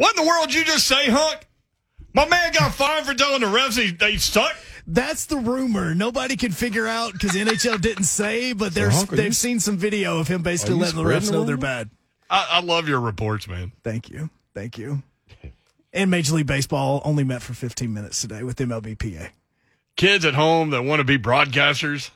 What in the world did you just say, Hunk? My man got fined for telling the refs he, they suck. That's the rumor. Nobody can figure out because NHL didn't say, but there's Hunk, are they've you- seen some video of him basically letting the refs know they're bad. I, I love your reports, man. Thank you. Thank you. And Major League Baseball only met for 15 minutes today with MLBPA. Kids at home that want to be broadcasters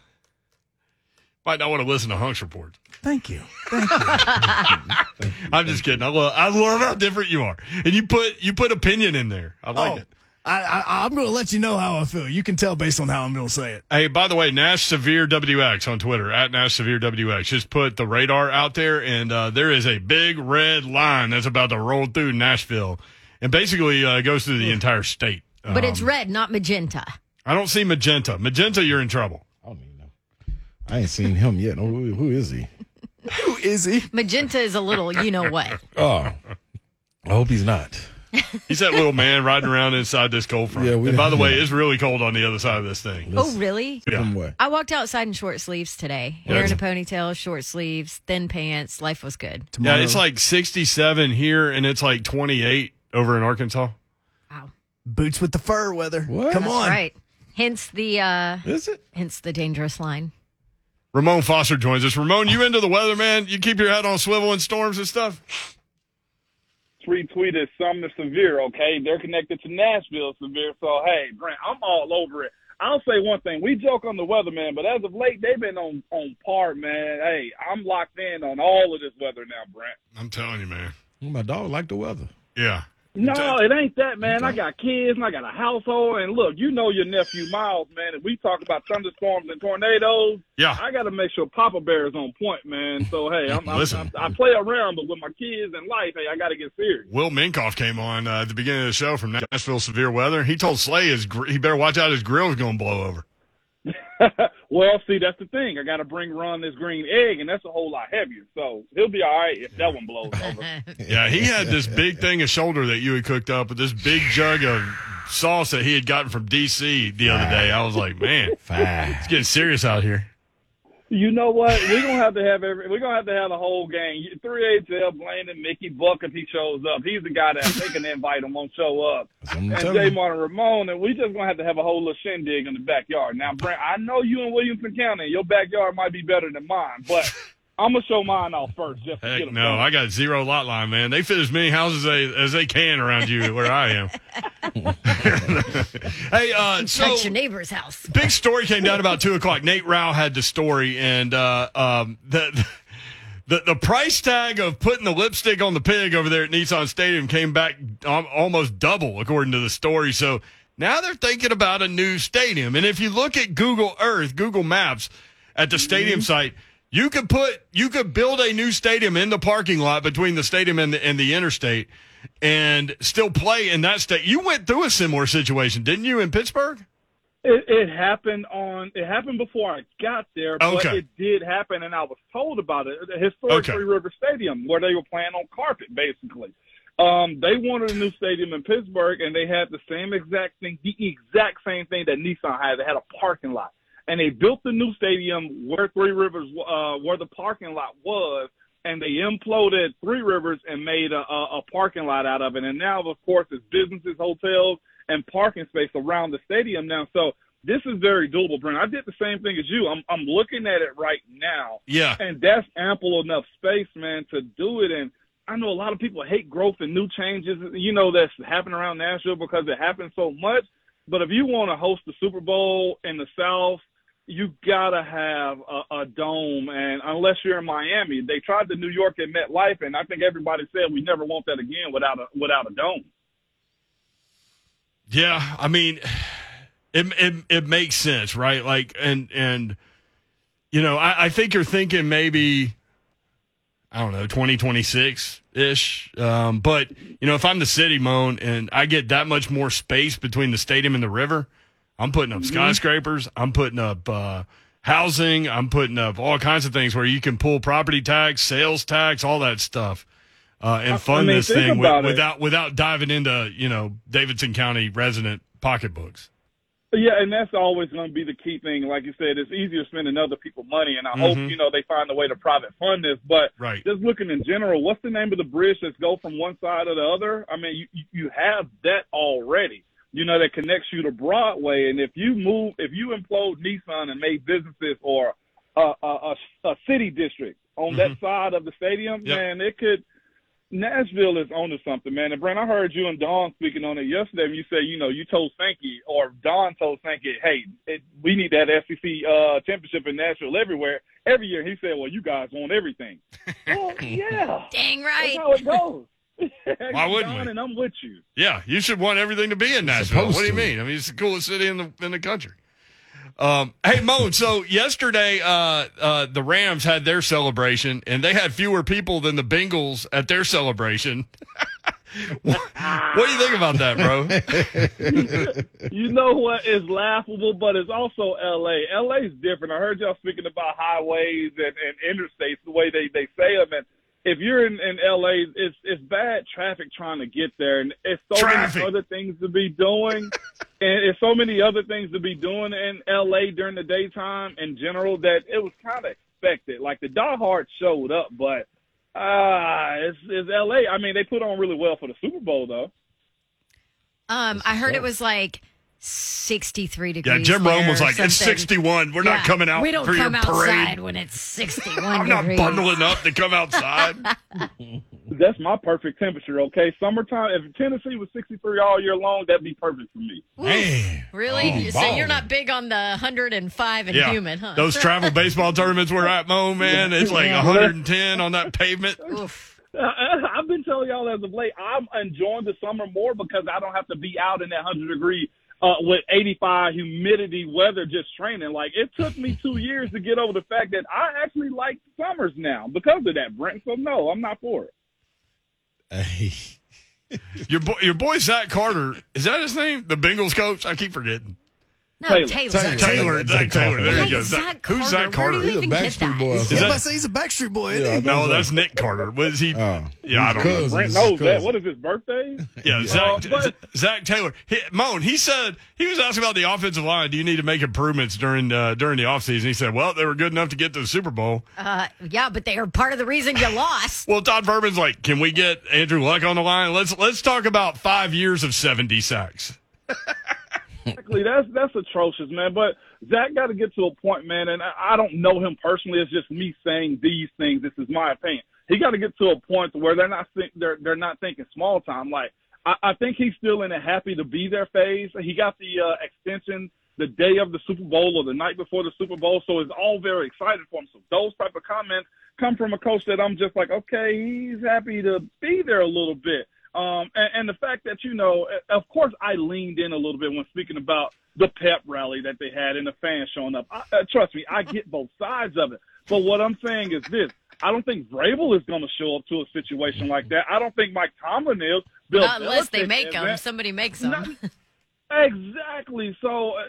might not want to listen to Hunk's report. Thank you. Thank you. I'm just kidding. I love, I love how different you are, and you put you put opinion in there. I like oh, it. I, I, I'm going to let you know how I feel. You can tell based on how I'm going to say it. Hey, by the way, Nash Severe WX on Twitter at Nash Severe WX just put the radar out there, and uh, there is a big red line that's about to roll through Nashville, and basically uh, goes through the entire state. But it's Um, red, not magenta. I don't see magenta. Magenta, you're in trouble. I don't even know. I ain't seen him yet. Who, who is he? Who is he? Magenta is a little, you know what. Oh, I hope he's not. He's that little man riding around inside this cold front. Yeah, we- and by the way, yeah. it's really cold on the other side of this thing. Oh, really? Yeah. I walked outside in short sleeves today. Yeah, Hair in a ponytail, short sleeves, thin pants. Life was good. Yeah, it's like 67 here, and it's like 28 over in Arkansas. Wow. boots with the fur weather. What? Come That's on. right. Hence the uh Is it? hence the dangerous line. Ramon Foster joins us. Ramon, you into the weather, man? You keep your head on swivel in storms and stuff? retweeted Sumner Severe, okay? They're connected to Nashville Severe. So, hey, Brent, I'm all over it. I'll say one thing. We joke on the weather, man, but as of late, they've been on, on par, man. Hey, I'm locked in on all of this weather now, Brent. I'm telling you, man. My dog like the weather. Yeah. No, it ain't that, man. I got kids and I got a household. And look, you know your nephew Miles, man. And we talk about thunderstorms and tornadoes. Yeah. I got to make sure Papa Bear is on point, man. So, hey, I'm, I'm, I'm, I play around, but with my kids and life, hey, I got to get serious. Will Minkoff came on uh, at the beginning of the show from Nashville Severe Weather. He told Slay his gr- he better watch out his grill's going to blow over. well, see, that's the thing. I got to bring Ron this green egg, and that's a whole lot heavier. So he'll be all right if that one blows over. Yeah, he had this big thing of shoulder that you had cooked up with this big jug of sauce that he had gotten from D.C. the other day. I was like, man, Fine. it's getting serious out here. You know what? We're gonna have to have every. We're gonna have to have a whole gang. Three HL, Blaine and Mickey Buck if he shows up. He's the guy that they can invite and won't show up. That's what I'm And you. Martin Ramon, and we just gonna have to have a whole little shindig in the backyard. Now, Brent, I know you in Williamson County. Your backyard might be better than mine, but I'm gonna show mine off first just to get Heck no, going. I got zero lot line, man. They fit as many houses as they, as they can around you where I am. hey, uh, so That's your neighbor's house. big story came down about two o'clock. Nate Rau had the story, and uh, um, the, the the price tag of putting the lipstick on the pig over there at Nissan Stadium came back um, almost double, according to the story. So now they're thinking about a new stadium. And if you look at Google Earth, Google Maps at the stadium site. You could put, you could build a new stadium in the parking lot between the stadium and the, and the interstate, and still play in that state. You went through a similar situation, didn't you, in Pittsburgh? It, it happened on. It happened before I got there, but Okay. it did happen, and I was told about it. The historic Okay. Three River Stadium, where they were playing on carpet, basically. Um, they wanted a new stadium in Pittsburgh, and they had the same exact thing, the exact same thing that Nissan had. They had a parking lot, and they built the new stadium where Three Rivers, uh, where the parking lot was, and they imploded Three Rivers and made a, a, a parking lot out of it. And now, of course, it's businesses, hotels, and parking space around the stadium now. So this is very doable, Brent. I did the same thing as you. I'm I'm looking at it right now, Yeah. and that's ample enough space, man, to do it. And I know a lot of people hate growth and new changes, you know, that's happening around Nashville because it happens so much. But if you want to host the Super Bowl in the South, you gotta have a, a dome. And unless you're in Miami, they tried the New York at MetLife, and I think everybody said we never want that again without a without a dome. Yeah, I mean, it it it makes sense, right? Like, and and you know, I, I think you're thinking maybe, I don't know, twenty twenty six ish. Um, but you know, if I'm the city, Moan, and I get that much more space between the stadium and the river, I'm putting up skyscrapers. I'm putting up uh, housing. I'm putting up all kinds of things where you can pull property tax, sales tax, all that stuff. Uh, and fund mean, this thing wi- about it. without without diving into you know Davidson County resident pocketbooks. Yeah, and that's always going to be the key thing. Like you said, it's easier spending other people's money, and I hope Mhm. you know they find a way to private fund this. But Right. just looking in general, what's the name of the bridge that's go from one side to the other? I mean, you you- you have that already. You know that connects you to Broadway, and if you move, if you implode Nissan and make businesses or a a, a, a city district on that side of the stadium, Yep. man, it could. Nashville is onto something, man. And Brent, I heard you and Don speaking on it yesterday. And you said, you know, you told Sankey or Don told Sankey, hey, it, we need that SEC uh, championship in Nashville everywhere every year. He said, well, you guys want everything. well, yeah, Dang that's right. how it goes. Why wouldn't Don, we? And I'm with you. Yeah, you should want everything to be in Nashville. What do you to. mean? I mean, it's the coolest city in the in the country. Um, hey, Moan. So yesterday, uh, uh, the Rams had their celebration, and they had fewer people than the Bengals at their celebration. what, what do you think about that, bro? You know what is laughable, but it's also L.A. L.A. is different. I heard y'all speaking about highways and, and interstates, the way they, they say them. And if you're in, in L.A., it's it's bad traffic trying to get there, and it's so Traffic. many other things to be doing, and it's so many other things to be doing in L.A. during the daytime in general that it was kind of expected. Like the diehards showed up, but ah, it's, it's L.A. I mean, they put on really well for the Super Bowl, though. Um, I heard it was like 63 degrees. Yeah, Jim Rome was or like, "It's 61. We're not coming out We don't for come your outside parade. when it's 61 I'm not degrees. bundling up to come outside." That's my perfect temperature, okay? Summertime, if Tennessee was 63 all year long, that'd be perfect for me. Man. Really? Oh, so you're not big on the 105 and yeah, humid, huh? those travel baseball tournaments we're at, Mo, man, it's like Yeah. 110 on that pavement. Oof. I- I've been telling y'all as of late, I'm enjoying the summer more because I don't have to be out in that 100 degree uh, with 85 humidity weather just training. Like, it took me two years to get over the fact that I actually like summers now because of that, Brent. So, no, I'm not for it. Hey. Your boy, your boy Zach Carter, is that his name? The Bengals coach? I keep forgetting. No, Taylor. Taylor. Taylor. Taylor, Zac Taylor. There Hey, you go. Zach Zach, who's Zach Carter? Where do Carter? you He's a even get Backstreet that? Boy. Is that- I'm about to say he's a Backstreet Boy. isn't Yeah, No, know that's Nick Carter. Was he? Oh. Yeah, I don't know. Cousins. Brent knows that. What is his birthday? Yeah, Zach, Uh, Zac Taylor. He, Moan, he said he was asking about the offensive line. Do you need to make improvements during uh, during the offseason? He said, well, they were good enough to get to the Super Bowl. Uh, yeah, but they are part of the reason you lost. Well, Todd Furman's like, can we get Andrew Luck on the line? Let's let's talk about five years of 70 sacks. Exactly. That's that's atrocious, man. But Zach got to get to a point, man. And I, don't know him personally. It's just me saying these things. This is my opinion. He got to get to a point where they're not think, they're they're not thinking small time. Like I, I think he's still in a happy to be there phase. He got the uh, extension the day of the Super Bowl or the night before the Super Bowl, so it's all very excited for him. So those type of comments come from a coach that I'm just like, okay, he's happy to be there a little bit. Um, and, and the fact that, you know, of course I leaned in a little bit when speaking about the pep rally that they had and the fans showing up. I, uh, trust me, I get both sides of it. But what I'm saying is this. I don't think Vrabel is going to show up to a situation like that. I don't think Mike Tomlin is. Bill Not unless they make them. That- Somebody makes them. Not- Exactly. So uh,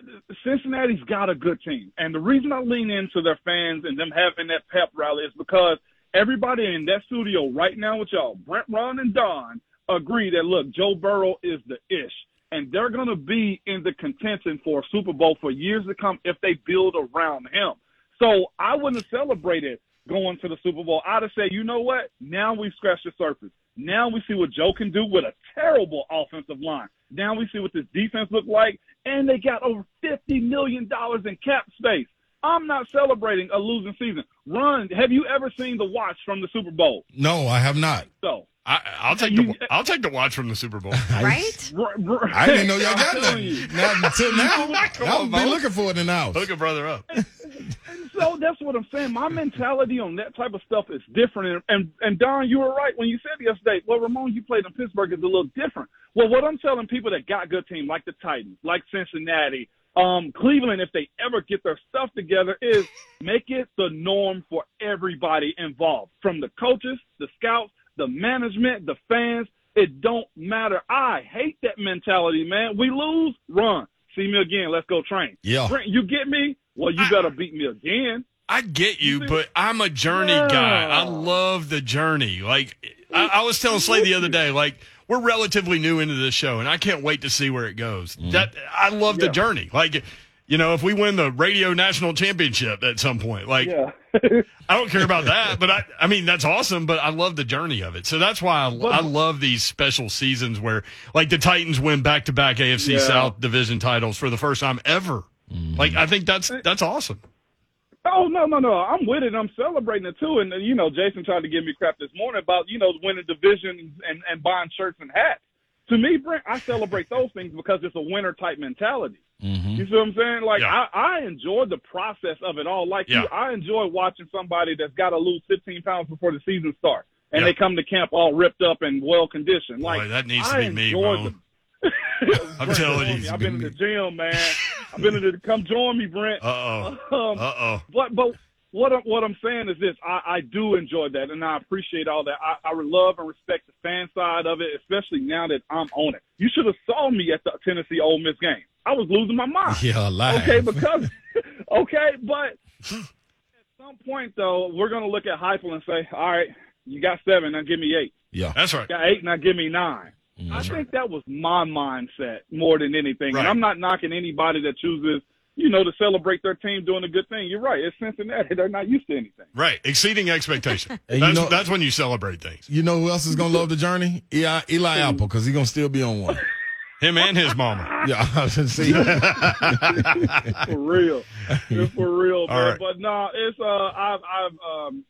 Cincinnati's got a good team, and the reason I lean into their fans and them having that pep rally is because everybody in that studio right now with y'all, Brent, Ron, and Don, agree that look, Joe Burrow is the ish, and they're going to be in the contention for a Super Bowl for years to come if they build around him. So I wouldn't have celebrated going to the Super Bowl. I'd have said, you know what? Now we've scratched the surface. Now we see what Joe can do with a terrible offensive line. Now we see what this defense look like, and they got over fifty million dollars in cap space. I'm not celebrating a losing season. Run. Have you ever seen the watch from the Super Bowl? No, I have not. So, I, I'll take You- the I'll take the watch from the Super Bowl. right? I didn't know y'all got telling nothing. Not until now. I'll on, be looking for it in the house. Hook a brother up. So that's what I'm saying. My mentality on that type of stuff is different. And, and and Don, you were right when you said yesterday. Well, Ramon, you played in Pittsburgh is a little different. Well, what I'm telling people that got good team like the Titans, like Cincinnati, um, Cleveland, if they ever get their stuff together, is make it the norm for everybody involved, from the coaches, the scouts, the management, the fans. It don't matter. I hate that mentality, man. We lose, run. See me again. Let's go train. Yeah. Brent, you get me? Well, you better beat me again. I get you, but I'm a journey Yeah. guy. I love the journey. Like I, I was telling Slay the other day, like we're relatively new into this show, and I can't wait to see where it goes. Mm-hmm. That I love the journey. Like, you know, if we win the radio national championship at some point, like Yeah. I don't care about that, but I, I mean, that's awesome, but I love the journey of it. So that's why I, I love these special seasons where, like, the Titans win back to back AFC Yeah. South division titles for the first time ever. Like, I think that's that's awesome. Oh no no no! I'm with it. I'm celebrating it too. And uh, you know, Jason tried to give me crap this morning about you know winning division and and buying shirts and hats. To me, Brent, I celebrate those things because it's a winner type mentality. You see what I'm saying? Like Yeah. I, I enjoy the process of it all. Like Yeah. you, I enjoy watching somebody that's got to lose 15 pounds before the season starts, and Yeah. they come to camp all ripped up and well conditioned. Like Boy, that needs to be me, the- I'm telling you. I've been in the gym, man. I've been in the. Come join me, Brent. Uh oh. Um, Uh oh. but but what I'm, what I'm saying is this: I, I do enjoy that, and I appreciate all that. I, I love and respect the fan side of it, especially now that I'm on it. You should have saw me at the Tennessee Ole Miss game. I was losing my mind. Yeah, live. Okay, because okay, but at some point though, we're gonna look at Heupel and say, all right, you got seven, now give me eight. yeah. That's right. Got eight, now give me 9 mm-hmm. I think that was my mindset more than anything. Right. And I'm not knocking anybody that chooses, you know, to celebrate their team doing a good thing. You're right. It's Cincinnati. They're not used to anything. Right. Exceeding expectation. And you That's, know- that's when you celebrate things. You know who else is gonna love the journey? Eli, Eli Apple, because he's gonna still be on one. Him and his mama. Yeah, I was gonna see. For real. it's for real, man. right. But no, it's uh I've I've um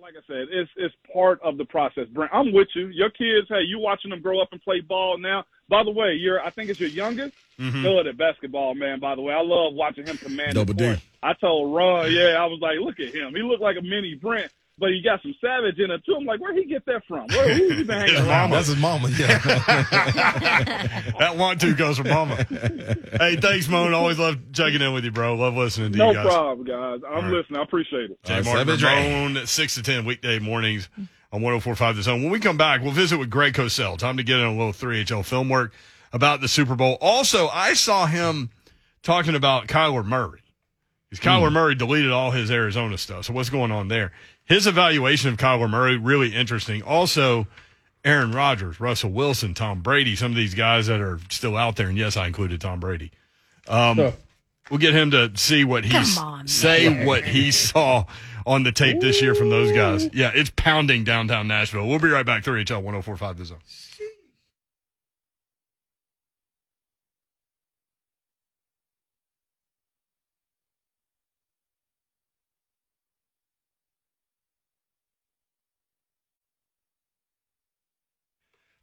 like I said, it's it's part of the process. Brent, I'm with you. Your kids, hey, you watching them grow up and play ball now. By the way, you're I think it's your youngest. Mm-hmm. Good at basketball, man. By the way, I love watching him command Double the D. court. I told Ron, yeah, I was like, look at him. He looked like a mini Brent, but he got some savage in it too. I'm like, where'd he get that from? Where who he been hanging His around? mama. That's his mama. Yeah. That one two goes from mama. hey, thanks, Moan. Always love checking in with you, bro. Love listening to No you guys. No problem, guys. I'm right. listening. I appreciate it. Jay All right, Martin Savage Ray. Ramon, 6 to 10 weekday mornings on 1045 The Zone. When we come back, we'll visit with Greg Cosell. Time to get in a little 3HL film work about the Super Bowl. Also, I saw him talking about Kyler Murray. Because Kyler Murray deleted all his Arizona stuff. So what's going on there? His evaluation of Kyler Murray, really interesting. Also, Aaron Rodgers, Russell Wilson, Tom Brady, some of these guys that are still out there. And yes, I included Tom Brady. Um, We'll get him to see what he on, say man. what he saw on the tape this year from those guys. Yeah, it's pounding downtown Nashville. We'll be right back. 3HL 1045 The Zone.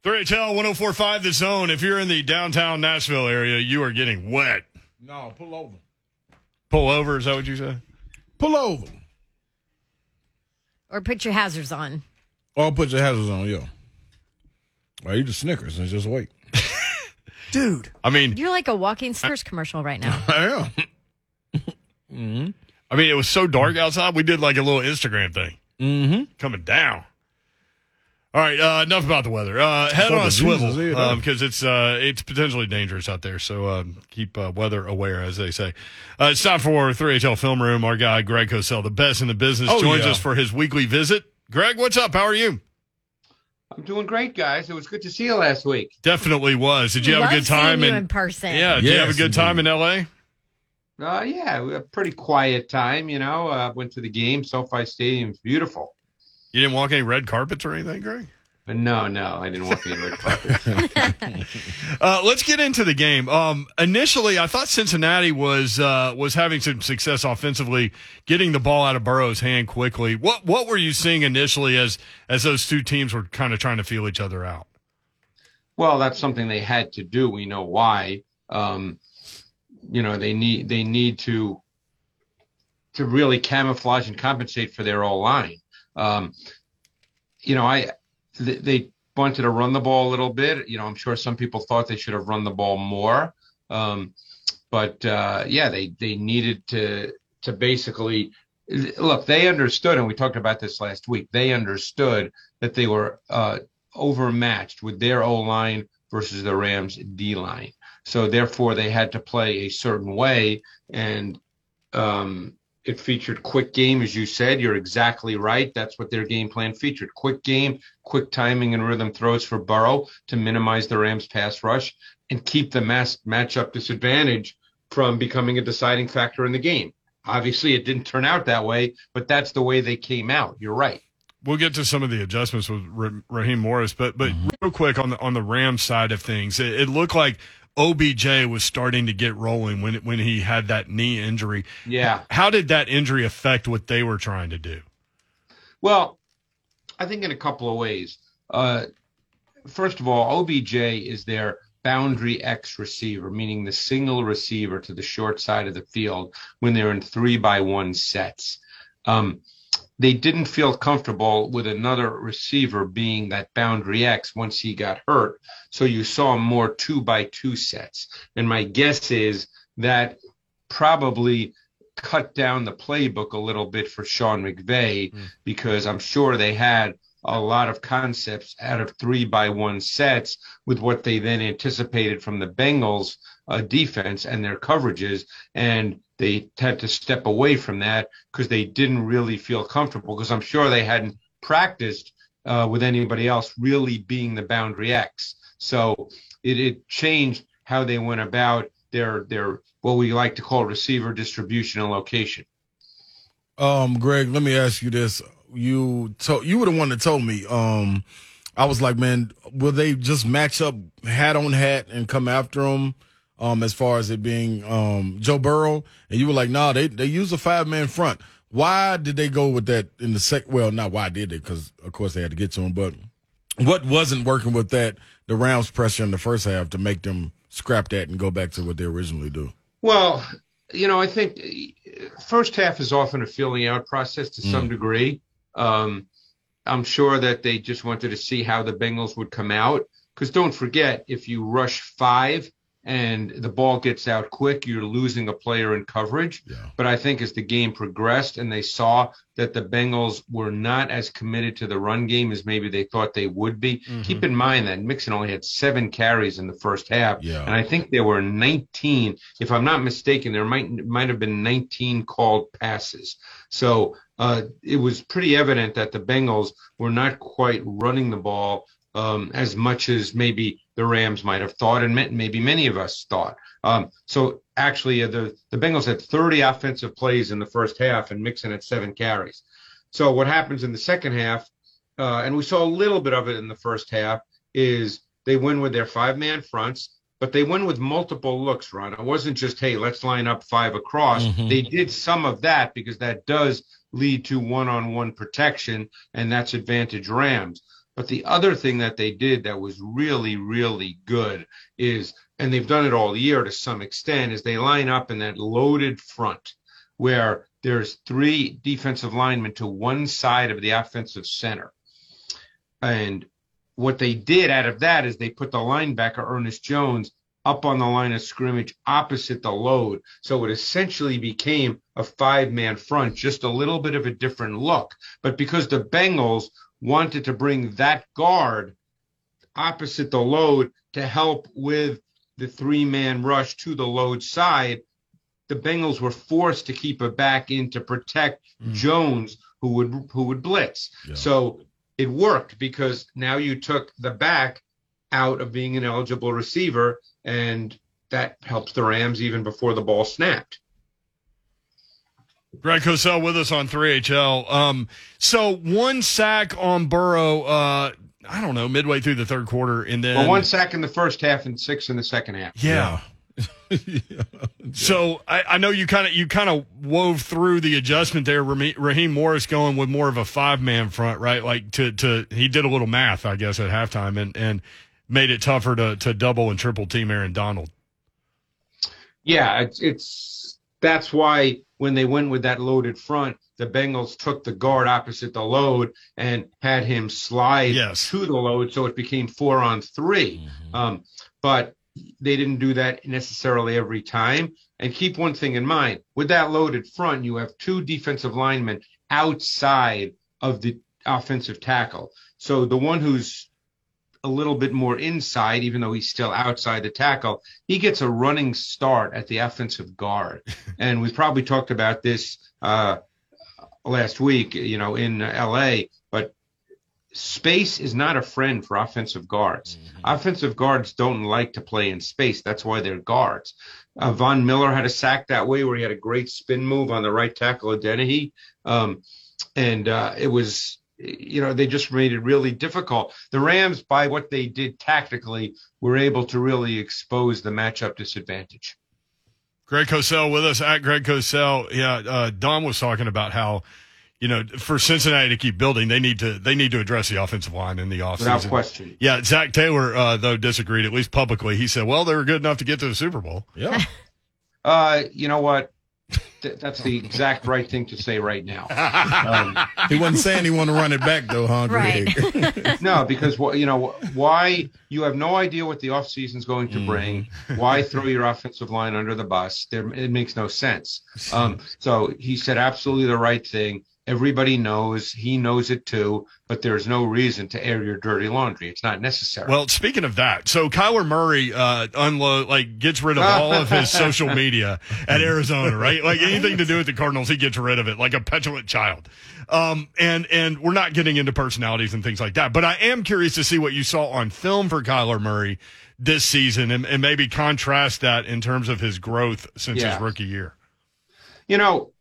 Three HL 1045 The Zone. If you're in the downtown Nashville area, you are getting wet. no, pull over. Pull over, is that what you said? Pull over. Or put your hazards on. Or I'll put your hazards on, yo. Or eat the Snickers and just wait. Dude, I mean, You're like a walking Snickers commercial right now. I am. I mean, it was so dark outside. We did like a little Instagram thing. Mm-hmm. coming down. All right, uh, enough about the weather. Uh, head Fuck on a swivel Jesus, yeah. because it's uh, it's potentially dangerous out there. So um, keep uh, weather aware, as they say. Uh, it's time for 3HL Film Room. Our guy Greg Cosell, the best in the business, Oh, joins yeah. us for his weekly visit. Greg, what's up? How are you? I'm doing great, guys. It was good to see you last week. Definitely was. Did you have a good time? you in, in person. yeah, did you have a Yes, good time in. L.A.? Uh, yeah, we had a pretty quiet time. You know, uh, went to the game. SoFi Stadium's beautiful. You didn't walk any red carpets or anything, Greg? No, no, I didn't walk any red carpets. Uh, let's get into the game. Um, initially, I thought Cincinnati was uh, was having some success offensively, getting the ball out of Burrow's hand quickly. What what were you seeing initially as as those two teams were kind of trying to feel each other out? well, that's something they had to do. We know why. Um, you know, they need they need to to really camouflage and compensate for their old line. Um, you know, I th- they wanted to run the ball a little bit. You know, I'm sure some people thought they should have run the ball more. Um, but uh, yeah, they they needed to to basically look. They understood, and we talked about this last week. They understood that they were uh, overmatched with their O line versus the Rams D line. So therefore, they had to play a certain way, and um, it featured quick game, as you said. You're exactly right. That's what their game plan featured. Quick game, quick timing and rhythm throws for Burrow to minimize the Rams pass rush and keep the mass matchup disadvantage from becoming a deciding factor in the game. Obviously, it didn't turn out that way, but that's the way they came out. You're right. We'll get to some of the adjustments with Raheem Morris, but but Mm-hmm. real quick on the on the Rams side of things, it, it looked like OBJ was starting to get rolling when when he had that knee injury. Yeah. How did that injury affect what they were trying to do? Well, I think in a couple of ways. Uh, first of all, OBJ is their boundary X receiver, meaning the single receiver to the short side of the field when they're in three by one sets. Um, they didn't feel comfortable with another receiver being that boundary X once he got hurt. So you saw more two by two sets. And my guess is that probably cut down the playbook a little bit for Sean McVay because I'm sure they had a lot of concepts out of three by one sets with what they then anticipated from the Bengals uh, defense and their coverages. And they had to step away from that because they didn't really feel comfortable because I'm sure they hadn't practiced uh, with anybody else really being the boundary X. So it, it changed how they went about their their what we like to call receiver distribution and location. Um, Greg, let me ask you this. You told you were the one that told me. Um, I was like, man, will they just match up hat on hat and come after him? Um, as far as it being um Joe Burrow, and you were like, nah, they they use a five man front. Why did they go with that in the sec? Well, not why did they? Because of course they had to get to him. But what wasn't working with that? The Rams pressure in the first half to make them scrap that and go back to what they originally do. Well, you know, I think uh, first half is often a filling out process to some degree. Um, I'm sure that they just wanted to see how the Bengals would come out. Because don't forget, if you rush five and the ball gets out quick, you're losing a player in coverage. Yeah. But I think as the game progressed and they saw that the Bengals were not as committed to the run game as maybe they thought they would be, keep in mind that Mixon only had seven carries in the first half. Yeah. And I think there were 19, if I'm not mistaken, there might might have been 19 called passes. So uh, it was pretty evident that the Bengals were not quite running the ball um, as much as maybe the Rams might have thought, and maybe many of us thought. Um, so actually, uh, the the Bengals had 30 offensive plays in the first half, and Mixon had seven carries. So what happens in the second half, uh, and we saw a little bit of it in the first half, is they win with their five man fronts. But they win with multiple looks, Ron. It wasn't just, hey, let's line up five across. They did some of that because that does lead to one on one protection, and that's advantage Rams. But the other thing that they did that was really, really good is, and they've done it all year to some extent, is they line up in that loaded front where there's three defensive linemen to one side of the offensive center. And what they did out of that is they put the linebacker, Ernest Jones, up on the line of scrimmage opposite the load. So it essentially became a five man front, just a little bit of a different look. But because the Bengals wanted to bring that guard opposite the load to help with the three man rush to the load side, the Bengals were forced to keep a back in to protect hmm. Jones, who would who would blitz. Yeah. So it worked because now you took the back out of being an eligible receiver, and that helps the Rams even before the ball snapped. Greg Cosell with us on 3HL. Um, so one sack on Burrow, uh, I don't know, midway through the third quarter, and then Well, one sack in the first half and six in the second half. yeah. Yeah. So I, I know you kind of you kind of wove through the adjustment there. Rame- Raheem Morris going with more of a five man front, right? Like to to he did a little math, I guess, at halftime, and and made it tougher to to double and triple team Aaron Donald. Yeah, it's, it's that's why when they went with that loaded front, the Bengals took the guard opposite the load and had him slide Yes. to the load, so it became four on 3 Um, but they didn't do that necessarily every time. And keep one thing in mind: with that loaded front, you have two defensive linemen outside of the offensive tackle. So the one who's a little bit more inside, even though he's still outside the tackle. He gets a running start at the offensive guard. and we probably talked about this uh, last week, you know, in LA, but space is not a friend for offensive guards. Mm-hmm. Offensive guards don't like to play in space. That's why they're guards. Uh, Von Miller had a sack that way where he had a great spin move on the right tackle of Dennehy. Um, and uh, it was you know, they just made it really difficult. The Rams, by what they did tactically, were able to really expose the matchup disadvantage. Greg Cosell with us at Greg Cosell. Yeah, uh, Don was talking about how, you know, for Cincinnati to keep building, they need to they need to address the offensive line in the offseason. Without question. Yeah, Zac Taylor uh, though disagreed at least publicly. He said, "Well, they were good enough to get to the Super Bowl." Yeah. uh, you know what? That's the exact right thing to say right now. Um, he wasn't saying he wanted to run it back though, huh, Greg? Right. no, because you know why you have no idea what the offseason is going to mm. bring. Why throw your offensive line under the bus? There, it makes no sense. Um, so he said absolutely the right thing. Everybody knows. He knows it too. But there's no reason to air your dirty laundry. It's not necessary. Well, speaking of that, so Kyler Murray uh, unload like gets rid of all of his social media at Arizona, right? Like anything to do with the Cardinals, he gets rid of it like a petulant child. Um, and and we're not getting into personalities and things like that. But I am curious to see what you saw on film for Kyler Murray this season, and, and maybe contrast that in terms of his growth since yeah. his rookie year. You know,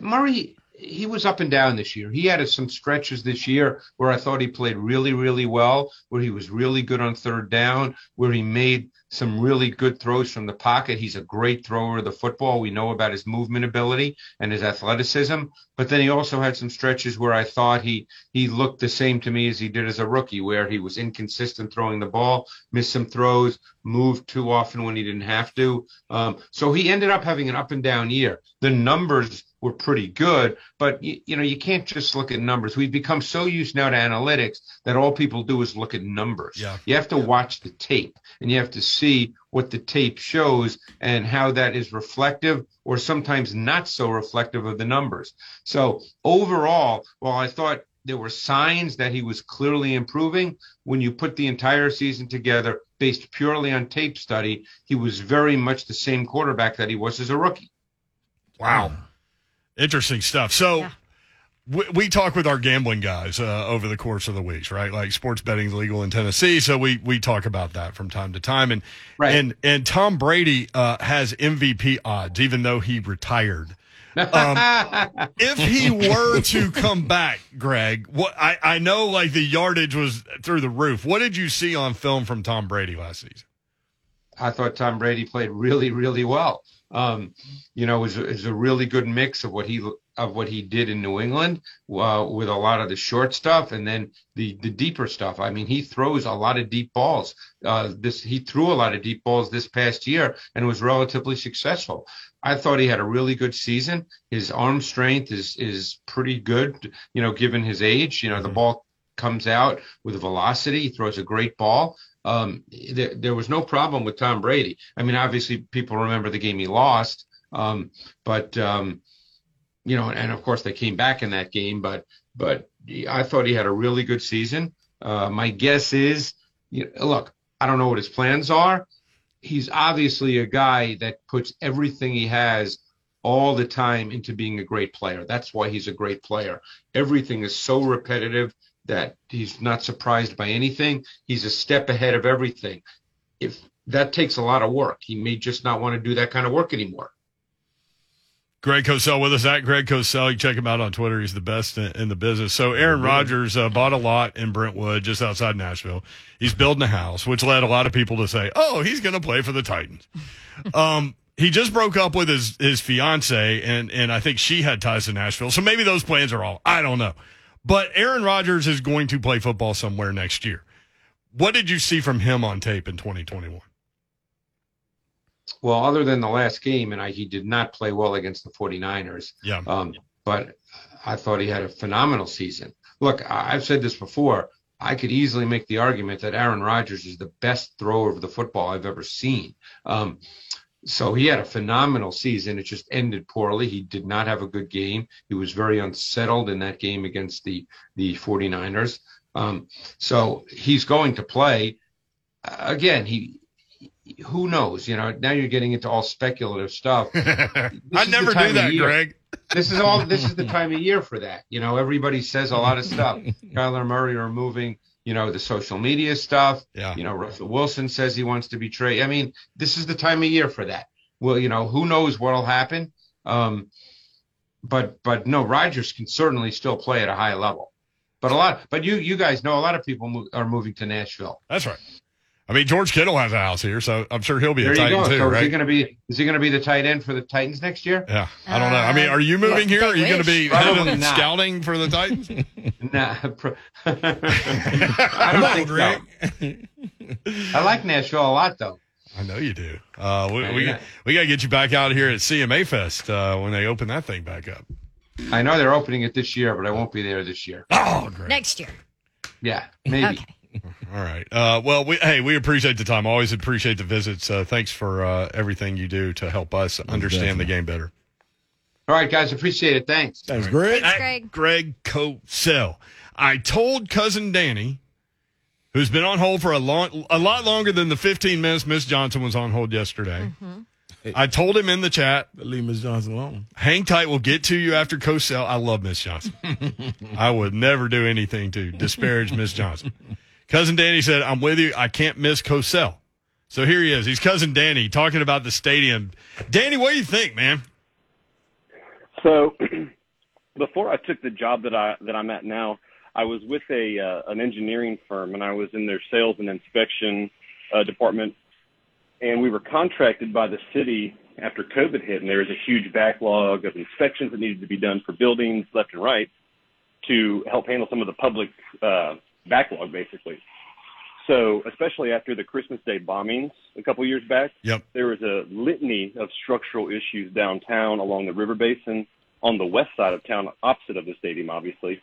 Murray he was up and down this year. He had some stretches this year where I thought he played really, really well, where he was really good on third down, where he made some really good throws from the pocket. He's a great thrower of the football. We know about his movement ability and his athleticism. But then he also had some stretches where I thought he he looked the same to me as he did as a rookie, where he was inconsistent throwing the ball, missed some throws, moved too often when he didn't have to. Um, so he ended up having an up and down year. The numbers were pretty good. But you, you, know, you can't just look at numbers. We've become so used now to analytics that all people do is look at numbers. Yeah. You have to yeah. watch the tape and you have to see what the tape shows and how that is reflective or sometimes not so reflective of the numbers. So overall, while I thought there were signs that he was clearly improving, when you put the entire season together based purely on tape study, he was very much the same quarterback that he was as a rookie. Wow. Interesting stuff. So yeah. we, we, talk with our gambling guys uh, over the course of the weeks, right? Like sports betting is legal in Tennessee, so we we talk about that from time to time. And right. and and Tom Brady uh, has MVP odds, even though he retired. Um, if he were to come back, Greg, what I, I know like the yardage was through the roof. What did you see on film from Tom Brady last season? I thought Tom Brady played really, really well um, you know, is is a really good mix of what he of what he did in New England uh, with a lot of the short stuff and then the the deeper stuff. I mean, he throws a lot of deep balls. Uh, this he threw a lot of deep balls this past year and was relatively successful. I thought he had a really good season. His arm strength is is pretty good, you know, given his age. You know, the mm-hmm. ball comes out with velocity. He throws a great ball um, there, there, was no problem with Tom Brady. I mean, obviously, people remember the game he lost, um, but um, you know, and of course they came back in that game. But but I thought he had a really good season. Uh, my guess is, you know, look, I don't know what his plans are. He's obviously a guy that puts everything he has all the time into being a great player. That's why he's a great player. Everything is so repetitive that he's not surprised by anything. He's a step ahead of everything. If that takes a lot of work, he may just not want to do that kind of work anymore. Greg Cosell with us at Greg Cosell. You check him out on Twitter. He's the best in, in the business. So Aaron Rodgers uh, bought a lot in Brentwood, just outside Nashville. He's building a house, which led a lot of people to say, "Oh, he's going to play for the Titans." um, he just broke up with his his fiance, and and I think she had ties to Nashville. So maybe those plans are all. I don't know. But Aaron Rodgers is going to play football somewhere next year. What did you see from him on tape in 2021? Well, other than the last game, and I, he did not play well against the 49ers. Yeah. Um, but I thought he had a phenomenal season. Look, I've said this before. I could easily make the argument that Aaron Rodgers is the best thrower of the football I've ever seen. Um, so he had a phenomenal season. It just ended poorly. He did not have a good game. He was very unsettled in that game against the the 49ers. Um, so he's going to play. Again, he who knows? You know, now you're getting into all speculative stuff. I never do that. Greg. This is all. This is the time of year for that. You know, everybody says a lot of stuff. Kyler Murray removing. You know, the social media stuff. Yeah. You know, Russell Wilson says he wants to be traded. I mean, this is the time of year for that. Well, you know, who knows what'll happen? Um, but but no, Rodgers can certainly still play at a high level. But a lot, but you you guys know a lot of people mo- are moving to Nashville. That's right. I mean, George Kittle has a house here, so I'm sure he'll be There a you Titan go. too, so is he going to be is he going to be the tight end for the Titans next year? Yeah, I don't know. I mean, are you moving here? Are you going to be Probably heading not. scouting for the Titans? Nah, pro- I don't think so. I like Nashville a lot, though. I know you do. Uh, we we, we got to get you back out here at CMA Fest uh, when they open that thing back up. I know they're opening it this year, but I won't be there this year. Oh, great. Next year. Yeah, maybe. Okay. All right. Uh, well, we, hey, we appreciate the time. Always appreciate the visits. Uh, thanks for uh, everything you do to help us understand the game better. All right, guys, appreciate it. Thanks. Thanks, Greg. Thanks, Greg. Greg Cosell. I told cousin Danny, who's been on hold for a long, a lot longer than the 15 minutes Miss Johnson was on hold yesterday. I told him in the chat, Leave Miss Johnson alone. hang tight. We'll get to you after Cosell. I love Miss Johnson. I would never do anything to disparage Miss Johnson. Cousin Danny said, I'm with you. I can't miss Cosell. So here he is. He's cousin Danny talking about the stadium. Danny, what do you think, man? So before I took the job that I that I'm at now, I was with a uh, an engineering firm and I was in their sales and inspection uh, department, and we were contracted by the city after COVID hit, and there was a huge backlog of inspections that needed to be done for buildings left and right to help handle some of the public uh, backlog, basically. So, especially after the Christmas Day bombings a couple years back, Yep. there was a litany of structural issues downtown along the river basin on the west side of town, opposite of the stadium, obviously.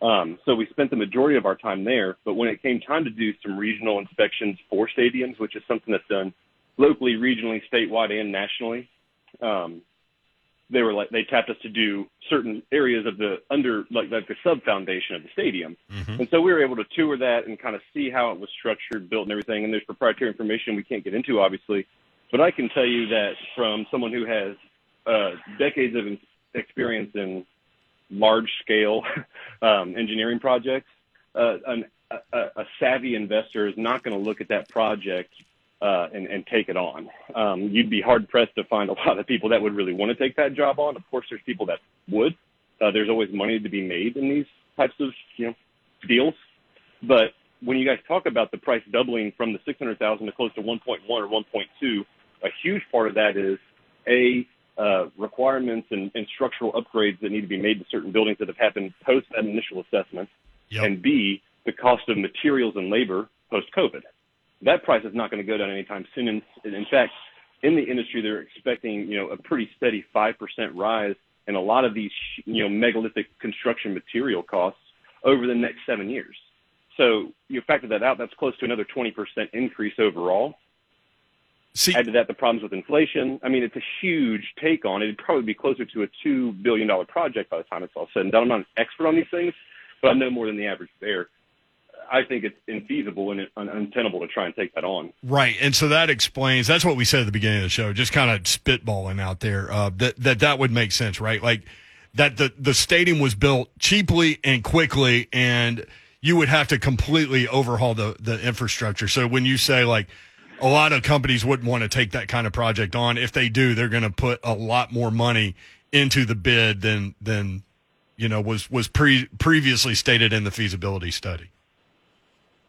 Um, so we spent the majority of our time there. But when it came time to do some regional inspections for stadiums, which is something that's done locally, regionally, statewide, and nationally, um, they were like they tapped us to do certain areas of the under like like the sub foundation of the stadium. And so we were able to tour that and kind of see how it was structured, built, and everything. And there's proprietary information we can't get into, obviously. But I can tell you that from someone who has uh, decades of experience in large scale um, engineering projects, uh, an, a, a savvy investor is not going to look at that project uh, and, and take it on. Um, you'd be hard pressed to find a lot of people that would really want to take that job on. Of course, there's people that would. Uh, there's always money to be made in these types of you know deals. But when you guys talk about the price doubling from the 600,000 to close to 1.1 or 1.2, a huge part of that is a uh, requirements and, and structural upgrades that need to be made to certain buildings that have happened post that initial assessment, Yep. and B, the cost of materials and labor post COVID. That price is not going to go down anytime soon. And in fact, in the industry, they're expecting you know a pretty steady five percent rise in a lot of these you know megalithic construction material costs over the next seven years. So you factor that out, that's close to another 20% increase overall. See, Add to that the problems with inflation. I mean, it's a huge take on it. It'd probably be closer to a $2 billion project by the time it's all said and done. I'm not an expert on these things, but I know more than the average bear. I think it's infeasible and untenable to try and take that on. Right, and so that explains. That's what we said at the beginning of the show. Just kind of spitballing out there. Uh, that that that would make sense, right? Like that the the stadium was built cheaply and quickly, and you would have to completely overhaul the the infrastructure. So when you say like a lot of companies wouldn't want to take that kind of project on, if they do, they're going to put a lot more money into the bid than than you know was was pre previously stated in the feasibility study.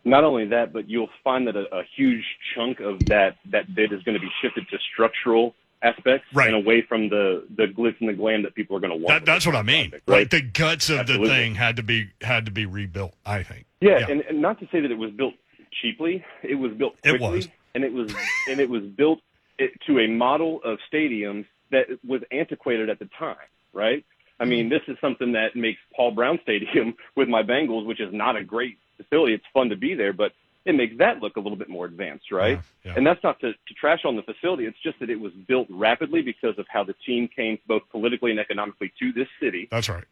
Not only that, but you'll find that a, a huge chunk of that, that bid is going to be shifted to structural aspects Right. and away from the, the glitz and the glam that people are going to want. That, that's what I mean. project, Like right? the guts of Absolutely. the thing had to be had to be rebuilt. I think. Yeah, Yeah. And, and not to say that it was built cheaply. It was built It was. and it was and it was built it, to a model of stadiums that was antiquated at the time. Right. I mean, mm. this is something that makes Paul Brown Stadium with my Bengals, which is not a great facility. It's fun to be there, but it makes that look a little bit more advanced, right? Yeah, yeah. And that's not to, to trash on the facility. It's just that it was built rapidly because of how the team came both politically and economically to this city. That's right.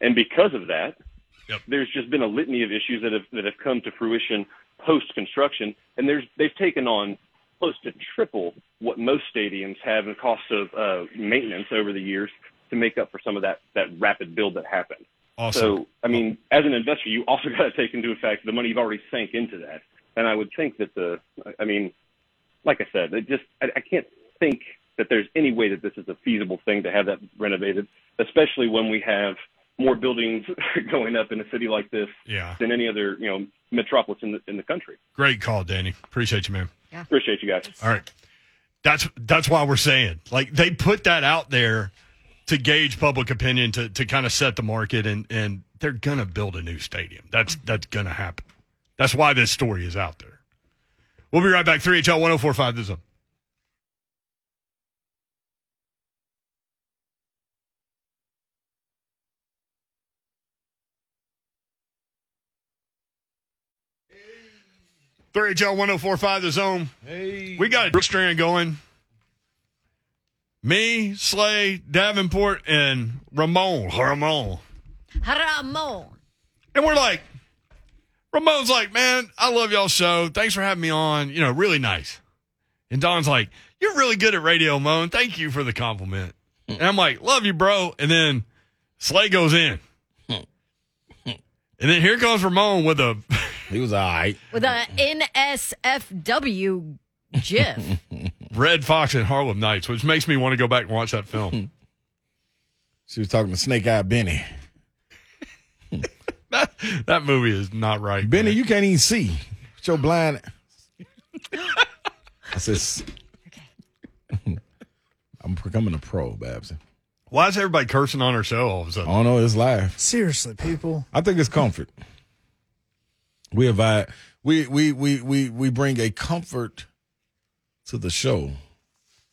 And because of that, Yep. there's just been a litany of issues that have that have come to fruition post construction, and there's they've taken on close to triple what most stadiums have in cost of uh, maintenance over the years to make up for some of that that rapid build that happened. Awesome. So, I mean, as an investor, you also got to take into effect the money you've already sank into that. And I would think that the, I mean, like I said, it just, I, I can't think that there's any way that this is a feasible thing to have that renovated, especially when we have more buildings going up in a city like this yeah. than any other, you know, metropolis in the in the country. Great call, Danny. Appreciate you, man. Appreciate you guys. All right. That's that's why we're saying like they put that out there to gauge public opinion to to kind of set the market and and they're gonna build a new stadium. That's that's gonna happen. That's why this story is out there. We'll be right back. 3HL 1045 the zone. Three HL 1045 the zone. Hey. We got a strand going. Me, Slay, Davenport, and Ramon. Ramon. Ramon. And we're like, Ramon's like, man, I love y'all show. Thanks for having me on. You know, really nice. And Don's like, you're really good at radio, Moan. Thank you for the compliment. And I'm like, love you, bro. And then Slay goes in. And then here comes Ramon with a He was all right. With a NSFW GIF. Redd Foxx and Harlem Nights, which makes me want to go back and watch that film. Hmm. She was talking to Snake Eye Benny. that, that movie is not right. Benny, man. you can't even see. With your blind. I says, I'm becoming a pro, Babson. Why is everybody cursing on our show all of a I sudden? I don't know. It's live. Seriously, people. I think it's comfort. We invite we we we we we bring a comfort to the show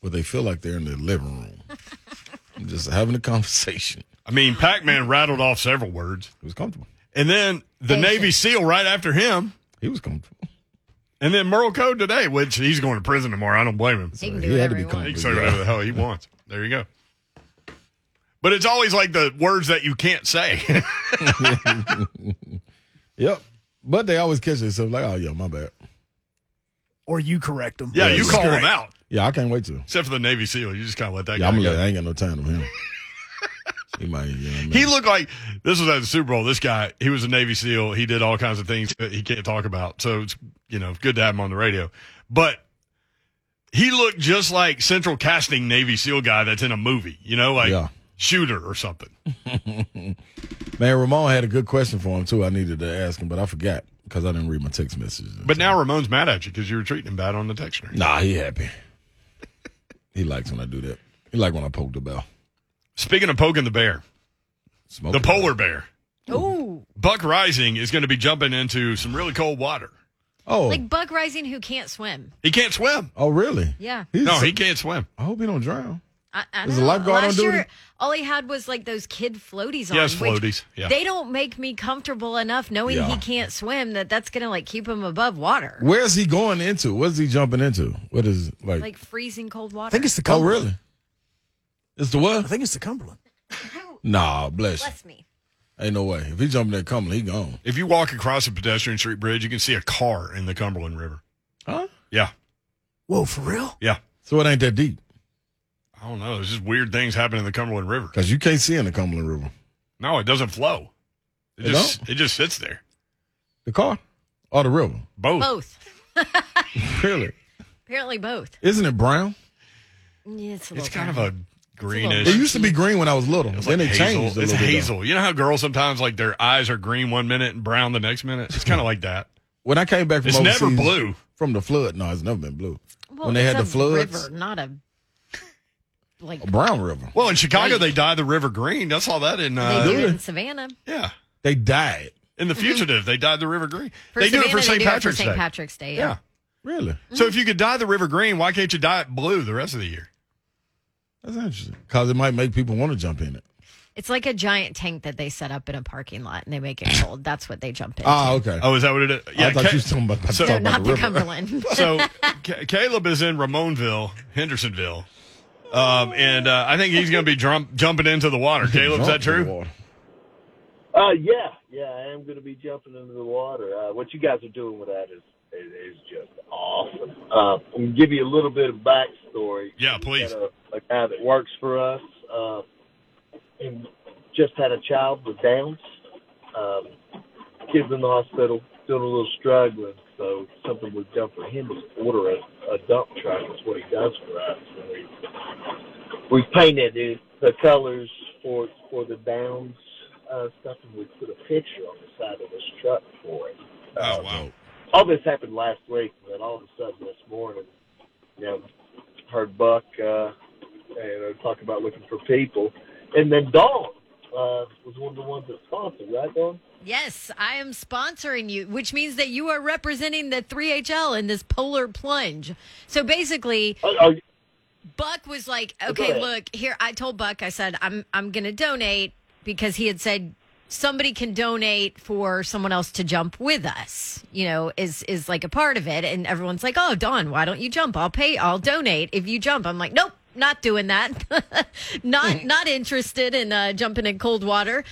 where they feel like they're in their living room. I'm just having a conversation. I mean, Pac Man rattled off several words. It was comfortable. And then the Patient. Navy SEAL right after him. He was comfortable. And then Merl Code today, which he's going to prison tomorrow. I don't blame him. He can He had to be comfortable. He can say whatever the hell he wants. There you go. But it's always like the words that you can't say. Yep. But they always catch themselves like, oh yeah, my bad. Or you correct them. yeah, you call them out. Yeah, I can't wait to. Except for the Navy SEAL. You just kind of let that Yeah, guy I'm gonna go. let, I ain't got no time for him. he might. Yeah, I'm He looked like this was at the Super Bowl. This guy, he was a Navy SEAL. He did all kinds of things that he can't talk about. So it's you know good to have him on the radio. But he looked just like Central Casting Navy SEAL guy that's in a movie. You know, like Yeah. shooter or something. Man, Ramon had a good question for him too. I needed to ask him, but I forgot because I didn't read my text messages. But now Ramon's mad at you because you were treating him bad on the texter. nah, he happy. he likes when I do that. He like when I poke the bell. Speaking of poking the bear, Smoke the the polar bear, Ooh. Buck Reising is going to be jumping into some really cold water. Oh, Like Buck Reising who can't swim. He can't swim. oh, really? Yeah. He's- No, he can't swim. I hope he don't drown. I, I Is the know. lifeguard on Last duty? year, all he had was like those kid floaties on. Yes, which floaties, yeah. They don't make me comfortable enough knowing Yeah. he can't swim that that's going to like keep him above water. Where's he going into? What's he jumping into? What is like? Like freezing cold water. I think it's the oh, Cumberland. really? It's the what? I what? think it's the Cumberland. Nah, bless you. Bless me. Ain't no way. If he jumping that Cumberland, he gone. If you walk across a pedestrian street bridge, you can see a car in the Cumberland River. Huh? Yeah, Whoa, for real? yeah. So it ain't that deep I don't know. There's just weird things happen in the Cumberland River. because you can't see in the Cumberland River. No, it doesn't flow. It, It just it just sits there. The car or the river? Both. Both. Really? Apparently both. Isn't it brown? Yeah, it's a It's little kind of a greenish. It used to be green when I was little. It's then like it hazel. changed a It's little bit. hazel. You know how girls sometimes like their eyes are green one minute and brown the next minute. It's kind of like that. When I came back from It's never blue. from the flood, no, it's never been blue. well, when they it's had the a floods, river, not a like a brown river. Well, in Chicago, Right. they dye the river green. I saw that in they uh, do do it in Savannah. yeah They died. in the Fugitive. They dyed the river green. For they do Savannah, it for St. do it for Patrick's St. Day. Patrick's Day. yeah. Really? So if you could dye the river green, why can't you dye it blue the rest of the year? That's interesting. Because it might make people want to jump in it. It's like a giant tank that they set up in a parking lot and they make it cold. That's what they jump into. Ah, okay. Oh, is that what it is? Yeah, I thought Ca- you was talking about, So- no, talking about not the the river. Cumberland. so Ca- Caleb is in Ramonville, Hendersonville, um, and uh, I think he's going to be jump, jumping into the water. Caleb, is that Jump in the true? water. Uh, yeah, yeah, I am going to be jumping into the water. Uh, what you guys are doing with that is is, is just awesome. Uh, I'm going to give you a little bit of backstory. Yeah, please. Got a, a guy that works for us, uh, and just had a child with Downs. Um, kids in the hospital, doing a little struggling. So something we've done for him is order a, a dump truck. Is what he does for us. And we we painted it, the colors for for the Downs uh, stuff, and we put a picture on the side of this truck for it. Oh wow. All this happened last week, but all of a sudden this morning, you know, heard Buck uh, and uh, talk about looking for people, and then Dawn uh, was one of the ones that sponsored, right, Dawn? Yes, I am sponsoring you, which means that you are representing the 3HL in this polar plunge. So basically, Buck was like, "Okay, look, here I told Buck I said I'm I'm going to donate because he had said somebody can donate for someone else to jump with us. You know, is is like a part of it and everyone's like, "Oh, Don, why don't you jump? I'll pay I'll donate if you jump." I'm like, "Nope, not doing that. not not interested in uh, jumping in cold water."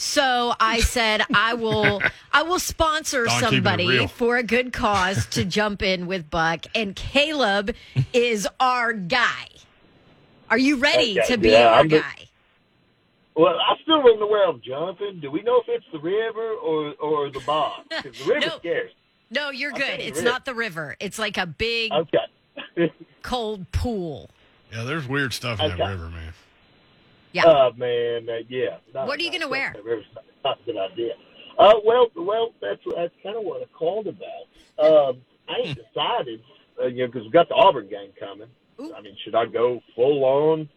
So I said I will I will sponsor Don keeping it somebody for a good cause to jump in with Buck and Caleb is our guy. Are you ready Okay, to be yeah, our I'm the- guy? well, I still don't know where I'm jumping. Do we know if it's the river or or the bog? Because the river No. scares. No, you're I'll good. take the It's not the river. It's like a big. Okay. cold pool. Yeah, there's weird stuff in that river, man. Yeah. Oh man, uh, yeah. Not- What are you gonna wear? something Not, a good idea. Uh, well, well, that's that's kind of what I called about. Um, I ain't decided, uh, you know, because we got the Auburn game coming. Ooh. I mean, should I go full on?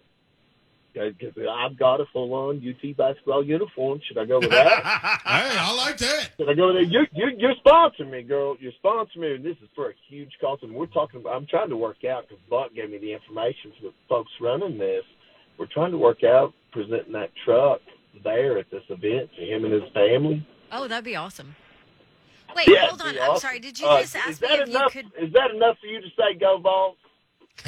Because I've got a full on UT basketball uniform. Should I go with that? Hey, I like that. Should I go there? You, you, you're sponsoring me, girl. You're sponsoring me, and this is for a huge cost. And we're talking about. I'm trying to work out because Buck gave me the information for the folks running this. We're trying to work out presenting that truck there at this event to him and his family. Oh, that'd be awesome. Wait, Yeah, hold on. it'd I'm awesome. sorry. Did you Uh, just is ask me that if enough? you could? Is that enough for you to say go Vols?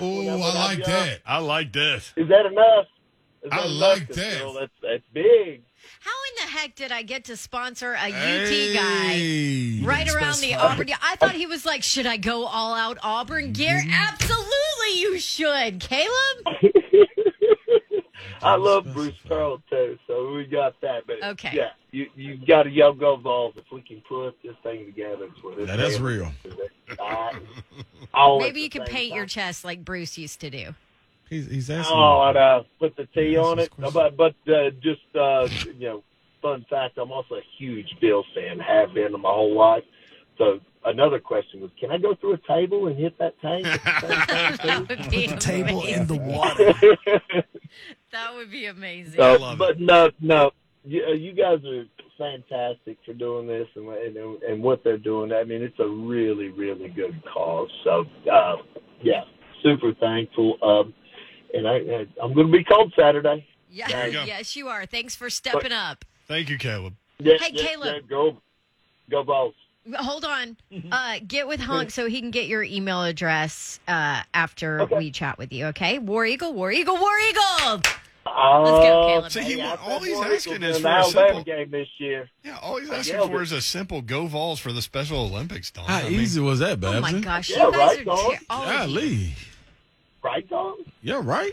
Oh, I like that. I like this. Is that enough? Is I that enough? like 'Cause, that. Girl, that's that's big. How in the heck did I get to sponsor a UT Hey. guy right around the Auburn? I thought he was like, should I go all out Auburn gear? Mm-hmm. Absolutely, you should, Caleb. I love Bruce Pearl too, so we got that. But Okay. yeah, you you got to yell go balls if we can put this thing together. It's what That is real. All Maybe you can same paint your chest like Bruce used to do. He's, he's asking. Oh, and uh, put the T Yes, on it. course. But but uh, just uh, you know, fun fact: I'm also a huge Bills fan. Have been my whole life. So another question was, can I go through a table and hit that tank? At the same time, That would be The table in the water. That would be amazing. So, love but no, no, you, uh, you guys are fantastic for doing this and, and and what they're doing. I mean, it's a really, really good cause. So, uh, yeah, super thankful. Um, and I, I I'm going to be cold Saturday. Yeah, you yes, you are. Thanks for stepping up. Thank you, Caleb. Yeah, Hey, yeah, Caleb. yeah, go, go balls. Hold on. Uh, get with Hunk so he can get your email address uh, after Okay. we chat with you. Okay, War Eagle, War Eagle, War Eagle. Uh, go, Caleb. See, he hey, wa- all he's War asking Eagles is for a simple- game this year. Yeah, all he's asking for but- is a simple go Vols for the Special Olympics, Don. How I mean, easy was that, Babs? Oh my gosh, Yeah, you guys right, are dog. ter- all you. Golly. Right, Tom? Yeah, right?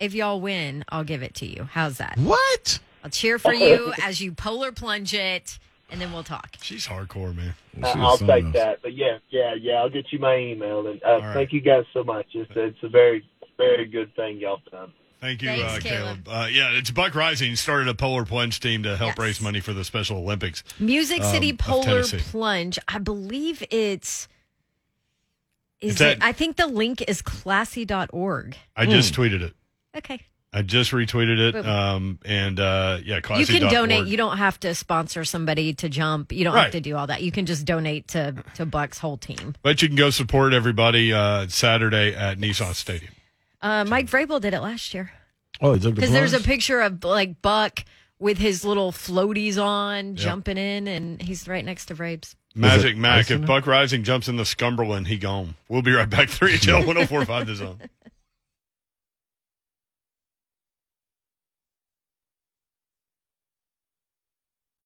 If y'all win, I'll give it to you. How's that? What? I'll cheer for you as you polar plunge it, and then we'll talk. She's hardcore, man. Uh, I'll take else. that. But yeah, yeah, yeah. I'll get you my email. And uh, right. thank you guys so much. It's, it's a very, very good thing y'all done. Thank you, Thanks, uh, Caleb. Caleb. Uh, yeah, it's Buck Reising started a polar plunge team to help Yes. raise money for the Special Olympics. Music Um, City of Polar Plunge. I believe it's. Is Is that- it? I think the link is classy.org. I just tweeted it. Okay. I just retweeted it. Um, and uh, yeah, you can donate. You don't have to sponsor somebody to jump. You don't have to do all that. You can just donate to to Buck's whole team. But you can go support everybody uh, Saturday at Nissan Stadium. Uh, Mike Vrabel did it last year Oh, he took the because there's a plunge? picture of like Buck with his little floaties on, jumping in, and he's right next to Vrabes. Magic it Mac. If? Buck Reising jumps in the Scumberland, he gone. We'll be right back. 3HL 1045 the zone.